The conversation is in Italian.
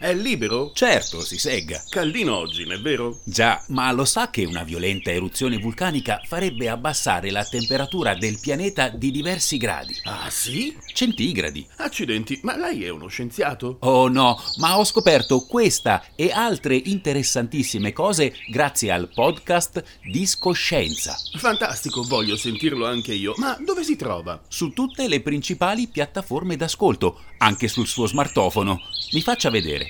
È libero? Certo, si segga. Caldino oggi, non è vero? Già, ma lo sa che una violenta eruzione vulcanica farebbe abbassare la temperatura del pianeta di diversi gradi? Ah, sì? Centigradi. Accidenti, ma lei è uno scienziato? Oh no, ma ho scoperto questa e altre interessantissime cose grazie al podcast Discoscienza. Fantastico, voglio sentirlo anche io. Ma dove si trova? Su tutte le principali piattaforme d'ascolto, anche sul suo smartphone. Mi faccia vedere.